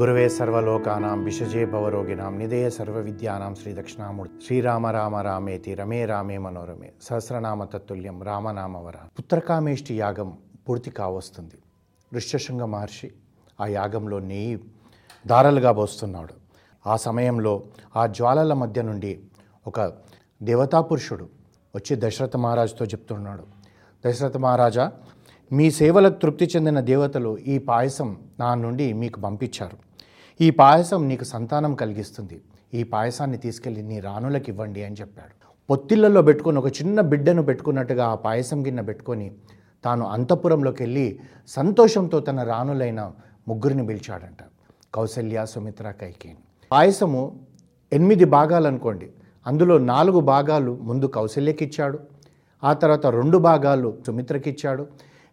గురువే సర్వలోకానాం విషజే భవరోగిణాం నిధేయ సర్వ విద్యానాం శ్రీ దక్షిణామూర్తి శ్రీరామ రామ రామేతి రమే రామే మనోరమే సహస్రనామ తత్తుల్యం రామనామవర పుత్రకామేష్టి యాగం పూర్తి కావస్తుంది. ఋష్యశృంగ మహర్షి ఆ యాగంలో నెయ్యి దారలుగా పోస్తున్నాడు. ఆ సమయంలో ఆ జ్వాలల మధ్య నుండి ఒక దేవతా పురుషుడు వచ్చి దశరథ మహారాజుతో చెప్తున్నాడు. దశరథ మహారాజా మీ సేవలకు తృప్తి చెందిన దేవతలు ఈ పాయసం నా నుండి మీకు పంపించారు. ఈ పాయసం నీకు సంతానం కలిగిస్తుంది. ఈ పాయసాన్ని తీసుకెళ్ళి నీ రాణులకు ఇవ్వండి అని చెప్పాడు. పొత్తిళ్ళలో పెట్టుకొని ఒక చిన్న బిడ్డను పెట్టుకున్నట్టుగా ఆ పాయసం గిన్నె పెట్టుకొని తాను అంతఃపురంలోకి వెళ్ళి సంతోషంతో తన రాణులైన ముగ్గురిని పిలిచాడంట. కౌసల్య సుమిత్ర కైకేన్ పాయసము ఎనిమిది భాగాలు అనుకోండి అందులో నాలుగు భాగాలు ముందు కౌశల్యకి ఇచ్చాడు ఆ తర్వాత రెండు భాగాలు సుమిత్రకి ఇచ్చాడు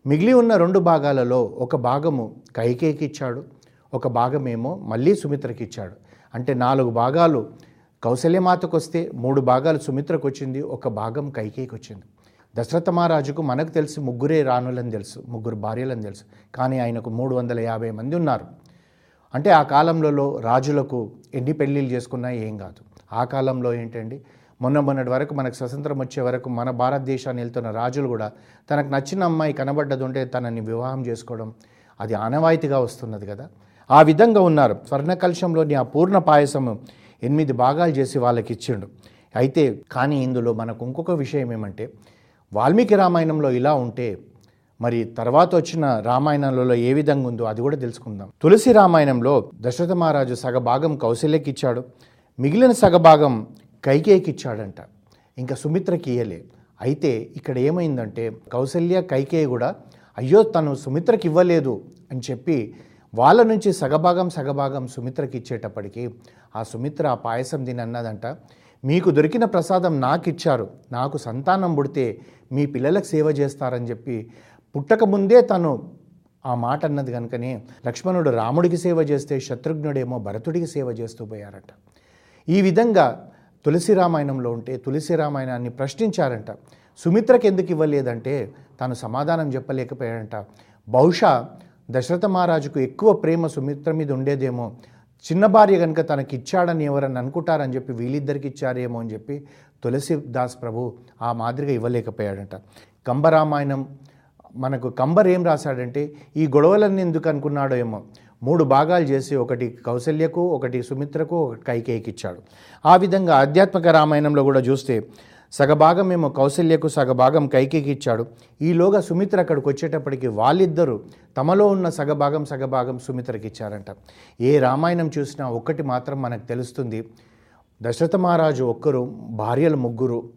మిగిలి ఉన్న రెండు భాగాలలో ఒక భాగము కైకేయికి ఇచ్చాడు ఒక భాగమేమో మళ్ళీ సుమిత్రకి ఇచ్చాడు. అంటే నాలుగు భాగాలు కౌశల్యమాతకు వస్తే మూడు భాగాలు సుమిత్రకు వచ్చింది ఒక భాగం కైకేయికి వచ్చింది దశరథ మహారాజుకు మనకు తెలిసి ముగ్గురే రాణులని తెలుసు ముగ్గురు భార్యలని తెలుసు కానీ ఆయనకు మూడు వందల యాభై మంది ఉన్నారు. అంటే ఆ కాలంలో రాజులకు ఎన్ని పెళ్ళిళ్ళు చేసుకున్నా ఏం కాదు. ఆ కాలంలో ఏంటండి? మొన్న మొన్నటి వరకు మనకు స్వతంత్రం వచ్చే వరకు మన భారతదేశాన్ని వెళ్తున్న రాజులు కూడా తనకు నచ్చిన అమ్మాయి కనబడ్డది ఉంటే తనని వివాహం చేసుకోవడం అది ఆనవాయితీగా వస్తున్నది కదా. ఆ విధంగా ఉన్నారు. స్వర్ణ కలశంలోని ఆ పూర్ణ పాయసము ఎనిమిది భాగాలు చేసి వాళ్ళకి ఇచ్చిండు. అయితే కానీ ఇందులో మనకు ఇంకొక విషయం ఏమంటే వాల్మీకి రామాయణంలో ఇలా ఉంటే మరి తర్వాత వచ్చిన రామాయణంలో ఏ విధంగా ఉందో అది కూడా తెలుసుకుందాం. తులసి రామాయణంలో దశరథ మహారాజు సగభాగం కౌశల్యకి ఇచ్చాడు. మిగిలిన సగభాగం కైకేయికి ఇచ్చాడంట. ఇంకా సుమిత్రకి ఇయ్యలే. అయితే ఇక్కడ ఏమైందంటే కౌశల్య కైకేయి కూడా అయ్యో తను సుమిత్రకి ఇవ్వలేదు అని చెప్పి వాళ్ళ నుంచి సగభాగం సగభాగం సుమిత్రకి ఇచ్చేటప్పటికి ఆ సుమిత్ర ఆ పాయసం దీని అన్నదంట మీకు దొరికిన ప్రసాదం నాకు ఇచ్చారు నాకు సంతానం పుడితే మీ పిల్లలకు సేవ చేస్తారని చెప్పి పుట్టక ముందే తను ఆ మాట అన్నది కనుకనే లక్ష్మణుడు రాముడికి సేవ చేస్తే శత్రుఘ్నుడేమో భరతుడికి సేవ చేస్తూ పోయారట. ఈ విధంగా తులసి రామాయణంలో ఉంటే తులసి రామాయణాన్ని ప్రశ్నించారంట. సుమిత్రకి ఎందుకు ఇవ్వలేదంటే తాను సమాధానం చెప్పలేకపోయాడంట. బహుశా దశరథ మహారాజుకు ఎక్కువ ప్రేమ సుమిత్ర మీద ఉండేదేమో. చిన్న భార్య కనుక తనకి ఇచ్చాడని ఎవరన్నా అనుకుంటారని చెప్పి వీళ్ళిద్దరికి ఇచ్చారేమో అని చెప్పి తులసిదాస్ ప్రభు ఆ మాదిరిగా ఇవ్వలేకపోయాడంట. కంబరామాయణం మనకు కంబర్ ఏం రాశాడంటే ఈ గొడవలన్నీ ఎందుకు అనుకున్నాడో ఏమో. మూడు భాగాలు చేసి ఒకటి కౌశల్యకు ఒకటి సుమిత్రకు ఒకటి కైకేయికి ఇచ్చాడు. ఆ విధంగా ఆధ్యాత్మిక రామాయణంలో కూడా చూస్తే సగభాగం మేము కౌశల్యకు సగభాగం కైకికి ఇచ్చాడు. ఈలోగా సుమిత్ర అక్కడికి వచ్చేటప్పటికి వాళ్ళిద్దరూ తమలో ఉన్న సగభాగం సగభాగం సుమిత్రకి ఇచ్చారంట. ఏ రామాయణం చూసినా ఒక్కటి మాత్రం మనకు తెలుస్తుంది దశరథ మహారాజు ఒక్కరు భార్యలు ముగ్గురు.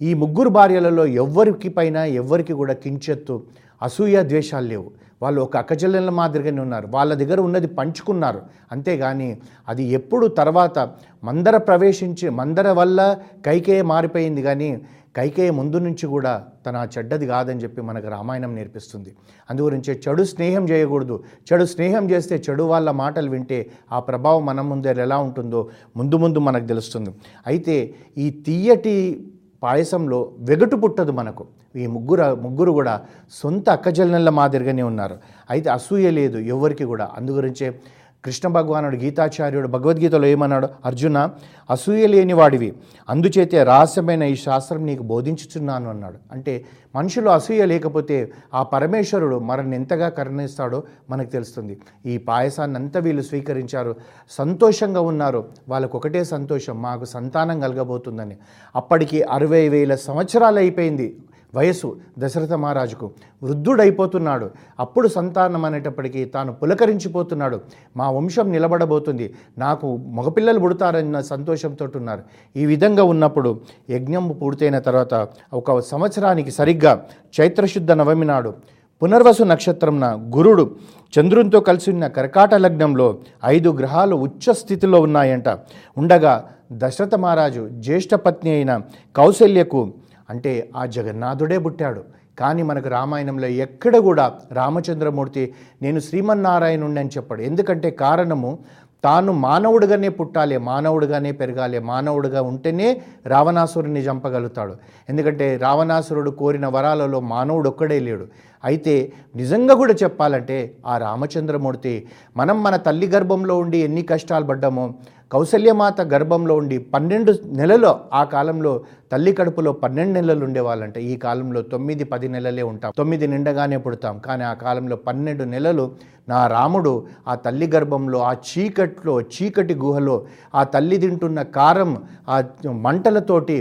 ఈ ముగ్గురు భార్యలలో ఎవ్వరికి పైన ఎవ్వరికి కూడా కించెత్తు అసూయ ద్వేషాలు లేవు. వాళ్ళు ఒక అక్కచెల్లెల మాదిరిగానే ఉన్నారు. వాళ్ళ దగ్గర ఉన్నది పంచుకున్నారు. అంతేగాని అది ఎప్పుడు తర్వాత మందర ప్రవేశించి మందర వల్ల కైకేయ మారిపోయింది కానీ కైకేయ ముందు నుంచి కూడా తన చెడ్డది కాదని చెప్పి మనకు రామాయణం నేర్పిస్తుంది. అందుగురించి చెడు స్నేహం చేయకూడదు. చెడు స్నేహం చేస్తే చెడు వాళ్ళ మాటలు వింటే ఆ ప్రభావం మన ముందే ఎలా ఉంటుందో ముందు ముందు మనకు తెలుస్తుంది. అయితే ఈ తీయటి పాయసంలో వెగటు పుట్టదు మనకు. ఈ ముగ్గురు ముగ్గురు కూడా సొంత అక్కజల్లెళ్ళ మాదిరిగానే ఉన్నారు. అయితే అసూయ లేదు ఎవరికి కూడా. అందుగురించే కృష్ణ భగవానుడు గీతాచార్యుడు భగవద్గీతలో ఏమన్నాడు? అర్జున అసూయ లేని వాడివి. అందుచేతే రహస్యమైన ఈ శాస్త్రం నీకు బోధించుచున్నాను అన్నాడు. అంటే మనుషులు అసూయ లేకపోతే ఆ పరమేశ్వరుడు మనల్ని ఎంతగా కరుణిస్తాడో మనకు తెలుస్తుంది. ఈ పాయసాన్ని అంతా వీళ్ళు స్వీకరించారు. సంతోషంగా ఉన్నారు. వాళ్ళకు ఒకటే సంతోషం మాకు సంతానం కలగబోతుందని. అప్పటికి అరవై వేల సంవత్సరాలు అయిపోయింది. వయసు దశరథ మహారాజుకు వృద్ధుడైపోతున్నాడు. అప్పుడు సంతానం అనేటప్పటికీ తాను పులకరించిపోతున్నాడు. మా వంశం నిలబడబోతుంది. నాకు మగపిల్లలు పుడతారన్న సంతోషంతో ఉన్నారు. ఈ విధంగా ఉన్నప్పుడు యజ్ఞం పూర్తయిన తర్వాత ఒక సంవత్సరానికి సరిగ్గా చైత్రశుద్ధ నవమి నాడు పునర్వసు నక్షత్రంన గురుడు చంద్రునితో కలిసి ఉన్న కర్కాట లగ్నంలో ఐదు గ్రహాలు ఉచ్చ స్థితిలో ఉన్నాయంట. ఉండగా దశరథ మహారాజు జ్యేష్ఠ పత్ని అయిన కౌశల్యకు అంటే ఆ జగన్నాథుడే పుట్టాడు. కానీ మనకు రామాయణంలో ఎక్కడ కూడా రామచంద్రమూర్తి నేను శ్రీమన్నారాయణుణ్ణి అని చెప్పాడు. ఎందుకంటే కారణము తాను మానవుడిగానే పుట్టాలి మానవుడిగానే పెరగాలి మానవుడిగా ఉంటేనే రావణాసురుని చంపగలుగుతాడు. ఎందుకంటే రావణాసురుడు కోరిన వరాలలో మానవుడు ఒక్కడే లేడు. అయితే నిజంగా కూడా చెప్పాలంటే ఆ రామచంద్రమూర్తి మనం మన తల్లి గర్భంలో ఉండి ఎన్ని కష్టాలు పడ్డామో కౌసల్యమాత గర్భంలో ఉండి పన్నెండు నెలలో ఆ కాలంలో తల్లి కడుపులో పన్నెండు నెలలు ఉండేవాళ్ళంటే ఈ కాలంలో తొమ్మిది పది నెలలే ఉంటాం. తొమ్మిది నిండగానే పుడతాం. కానీ ఆ కాలంలో పన్నెండు నెలలు నా రాముడు ఆ తల్లి గర్భంలో ఆ చీకట్లో చీకటి గుహలో ఆ తల్లి తింటున్న కారం ఆ మంటలతోటి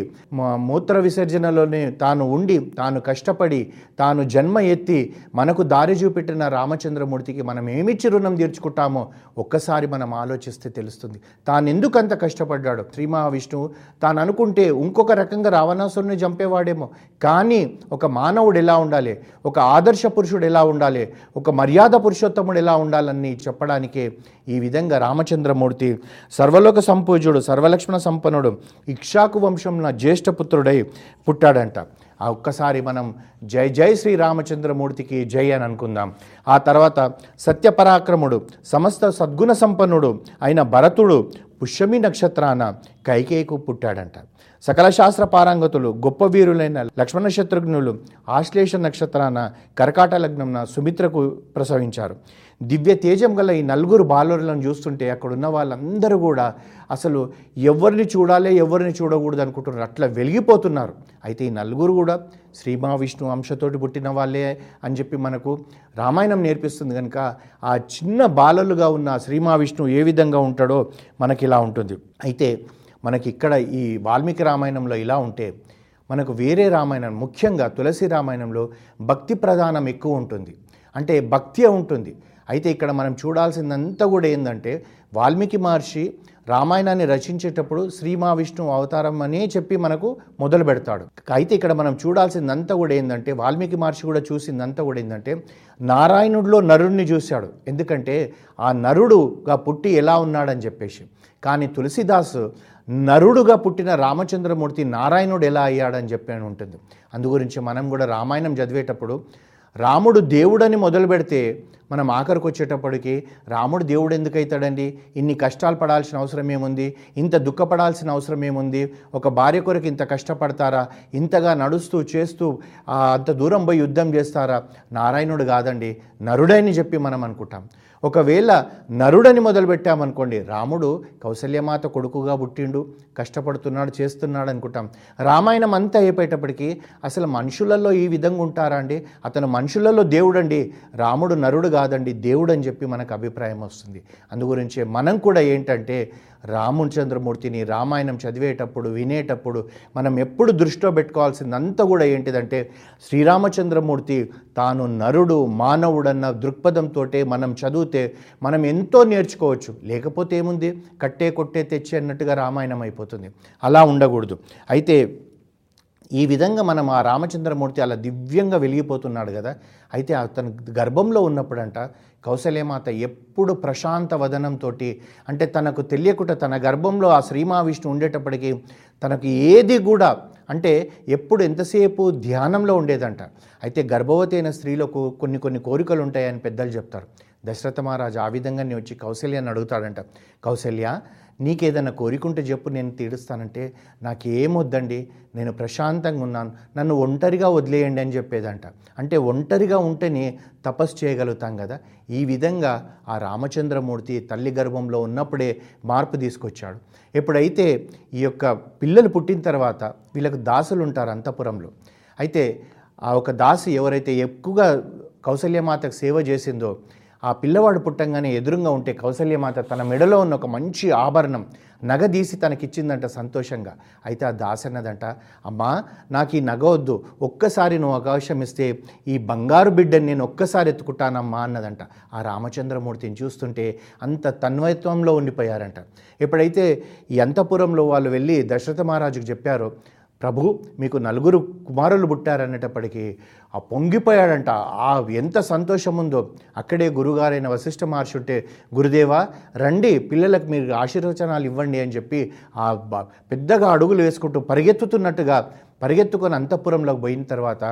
మూత్ర విసర్జనలోనే తాను ఉండి తాను కష్టపడి తాను జన్మ ఎత్తి మనకు దారి చూపెట్టిన రామచంద్రమూర్తికి మనం ఏమిచ్చి రుణం తీర్చుకుంటామో ఒక్కసారి మనం ఆలోచిస్తే తెలుస్తుంది. తాను ఎందుకంత కష్టపడ్డాడు? శ్రీ మహావిష్ణువు తాను అనుకుంటే ఇంకొక రకంగా రావణాసురుని చంపేవాడేమో. కానీ ఒక మానవుడు ఎలా ఉండాలి? ఒక ఆదర్శ పురుషుడు ఎలా ఉండాలి? ఒక మర్యాద పురుషోత్తముడు ఎలా ఉండాలని చెప్పడానికే ఈ విధంగా రామచంద్రమూర్తి సర్వలోక సంపూజుడు సర్వలక్ష్మణ సంపన్నుడు ఇక్షాకు వంశంలో జ్యేష్ఠపుత్రుడై పుట్టాడంట. ఆ ఒక్కసారి మనం జై జై శ్రీ రామచంద్రమూర్తికి జై అని అనుకుందాం. ఆ తర్వాత సత్యపరాక్రముడు సమస్త సద్గుణ సంపన్నుడు అయిన భరతుడు పుష్యమి నక్షత్రాన కైకేయికు పుట్టాడంట. సకల శాస్త్ర పారంగతులు గొప్ప వీరులైన లక్ష్మణ శత్రుఘ్నులు ఆశ్లేష నక్షత్రాన కర్కాట లగ్నంన సుమిత్రకు ప్రసవించారు. దివ్య తేజం గల ఈ నలుగురు బాలురులను చూస్తుంటే అక్కడున్న వాళ్ళందరూ కూడా అసలు ఎవరిని చూడాలి ఎవరిని చూడకూడదు అనుకుంటున్నారు. అట్లా వెలిగిపోతున్నారు. అయితే ఈ నలుగురు కూడా శ్రీ మహావిష్ణు అంశతోటి పుట్టిన వాళ్ళే అని చెప్పి మనకు రామాయణం నేర్పిస్తుంది కనుక ఆ చిన్న బాలలుగా ఉన్న శ్రీ మహావిష్ణువు ఏ విధంగా ఉంటాడో మనకి ఇలా ఉంటుంది. అయితే మనకి ఇక్కడ ఈ వాల్మీకి రామాయణంలో ఇలా ఉంటే మనకు వేరే రామాయణం ముఖ్యంగా తులసి రామాయణంలో భక్తి ప్రధానం ఎక్కువ ఉంటుంది. అంటే భక్తి ఉంటుంది? అయితే ఇక్కడ మనం చూడాల్సిందంతా కూడా ఏంటంటే వాల్మీకి మహర్షి రామాయణాన్ని రచించేటప్పుడు శ్రీ మహావిష్ణువు అవతారం అనే చెప్పి మనకు మొదలు పెడతాడు. అయితే ఇక్కడ మనం చూడాల్సిందంతా కూడా ఏంటంటే వాల్మీకి మహర్షి కూడా చూసిందంతా కూడా ఏంటంటే నారాయణుడిలో నరుణ్ణి చూశాడు. ఎందుకంటే ఆ నరుడుగా పుట్టి ఎలా ఉన్నాడని చెప్పేసి. కానీ తులసిదాసు నరుడుగా పుట్టిన రామచంద్రమూర్తి నారాయణుడు ఎలా అయ్యాడని చెప్పి అని ఉంటుంది. అందు గురించి మనం కూడా రామాయణం చదివేటప్పుడు రాముడు దేవుడని మొదలు పెడితే మనం ఆఖరికి వచ్చేటప్పటికి రాముడు దేవుడు ఎందుకైతాడండి? ఇన్ని కష్టాలు పడాల్సిన అవసరం ఏముంది? ఇంత దుఃఖపడాల్సిన అవసరం ఏముంది? ఒక భార్య కొరకు ఇంత కష్టపడతారా? ఇంతగా నడుస్తూ చేస్తూ అంత దూరం పోయి యుద్ధం చేస్తారా? నారాయణుడు కాదండి నరుడని చెప్పి మనం అనుకుంటాం. ఒకవేళ నరుడని మొదలుపెట్టామనుకోండి రాముడు కౌసల్యమాత కొడుకుగా పుట్టిండు కష్టపడుతున్నాడు చేస్తున్నాడు అనుకుంటాం. రామాయణం అంతా అయిపోయేటప్పటికీ అసలు మనుషులలో ఈ విధంగా ఉంటారా అండి? అతను మనుషులలో దేవుడండి రాముడు నరుడు కాదండి దేవుడు అని చెప్పి మనకు అభిప్రాయం వస్తుంది. అందుగురించే మనం కూడా ఏంటంటే రామచంద్రమూర్తిని రామాయణం చదివేటప్పుడు వినేటప్పుడు మనం ఎప్పుడు దృష్టిలో పెట్టుకోవాల్సిందంతా కూడా ఏంటిదంటే శ్రీరామచంద్రమూర్తి తాను నరుడు మానవుడన్న దృక్పథంతో మనం చదివితే మనం ఎంతో నేర్చుకోవచ్చు. లేకపోతే ఏముంది? కట్టే కొట్టే తెచ్చి అన్నట్టుగా రామాయణం అయిపోతుంది. అలా ఉండకూడదు. అయితే ఈ విధంగా మనం ఆ రామచంద్రమూర్తి అలా దివ్యంగా వెలిగిపోతున్నాడు కదా. అయితే అతను గర్భంలో ఉన్నప్పుడంట కౌశల్యమాత ఎప్పుడు ప్రశాంత వదనంతో అంటే తనకు తెలియకుండా తన గర్భంలో ఆ శ్రీ మహావిష్ణువు ఉండేటప్పటికీ తనకు ఏది కూడా అంటే ఎప్పుడు ఎంతసేపు ధ్యానంలో ఉండేదంట. అయితే గర్భవతి అయిన స్త్రీలకు కొన్ని కొన్ని కోరికలు ఉంటాయని పెద్దలు చెప్తారు. దశరథ మహారాజు ఆ విధంగానే వచ్చి కౌశల్యాన్ని అడుగుతాడంట. కౌశల్య నీకేదైనా కోరికుంటే చెప్పు నేను తీరుస్తానంటే నాకేమొద్దండి? నేను ప్రశాంతంగా ఉన్నాను. నన్ను ఒంటరిగా వదిలేయండి అని చెప్పేదంట. అంటే ఒంటరిగా ఉంటేనే తపస్సు చేయగలుగుతాం కదా? ఈ విధంగా ఆ రామచంద్రమూర్తి తల్లి గర్భంలో ఉన్నప్పుడే మార్పు తీసుకొచ్చాడు. ఎప్పుడైతే ఈ యొక్క పిల్లలు పుట్టిన తర్వాత వీళ్ళకు దాసులు ఉంటారు అంతపురంలో. అయితే ఆ ఒక దాసి ఎవరైతే ఎక్కువగా కౌసల్యమాతకు సేవ చేసిందో ఆ పిల్లవాడు పుట్టంగానే ఎదురుగా ఉంటే కౌసల్యమాత తన మెడలో ఉన్న ఒక మంచి ఆభరణం నగదీసి తనకిచ్చిందంట సంతోషంగా. అయితే ఆ దాసి అన్నదంట అమ్మా నాకు ఈ నగ వద్దు ఒక్కసారి నువ్వు అవకాశం ఇస్తే ఈ బంగారు బిడ్డని నేను ఒక్కసారి ఎత్తుకుంటానమ్మా అన్నదంట. ఆ రామచంద్రమూర్తిని చూస్తుంటే అంత తన్వయత్వంలో ఉండిపోయారంట. ఎప్పుడైతే ఈ అంతపురంలో వాళ్ళు వెళ్ళి దశరథ మహారాజుకు చెప్పారో ప్రభు మీకు నలుగురు కుమారులు పుట్టారనేటప్పటికీ ఆ పొంగిపోయాడంట. ఆ ఎంత సంతోషం ఉందో అక్కడే గురుగారైన వశిష్ఠ మహర్షుంటే గురుదేవా రండి పిల్లలకు మీరు ఆశీర్వచనాలు ఇవ్వండి అని చెప్పి ఆ పెద్దగా అడుగులు వేసుకుంటూ పరిగెత్తుతున్నట్టుగా పరిగెత్తుకొని అంతఃపురంలోకి పోయిన తర్వాత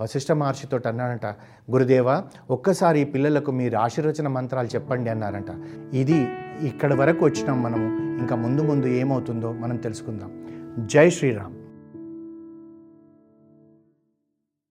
వశిష్ఠ మహర్షితో అన్నాడంట గురుదేవ ఒక్కసారి పిల్లలకు మీరు ఆశీర్వచన మంత్రాలు చెప్పండి అన్నారంట. ఇది ఇక్కడ వరకు వచ్చినాం మనము. ఇంకా ముందు ముందు ఏమవుతుందో మనం తెలుసుకుందాం. జై శ్రీరామ్.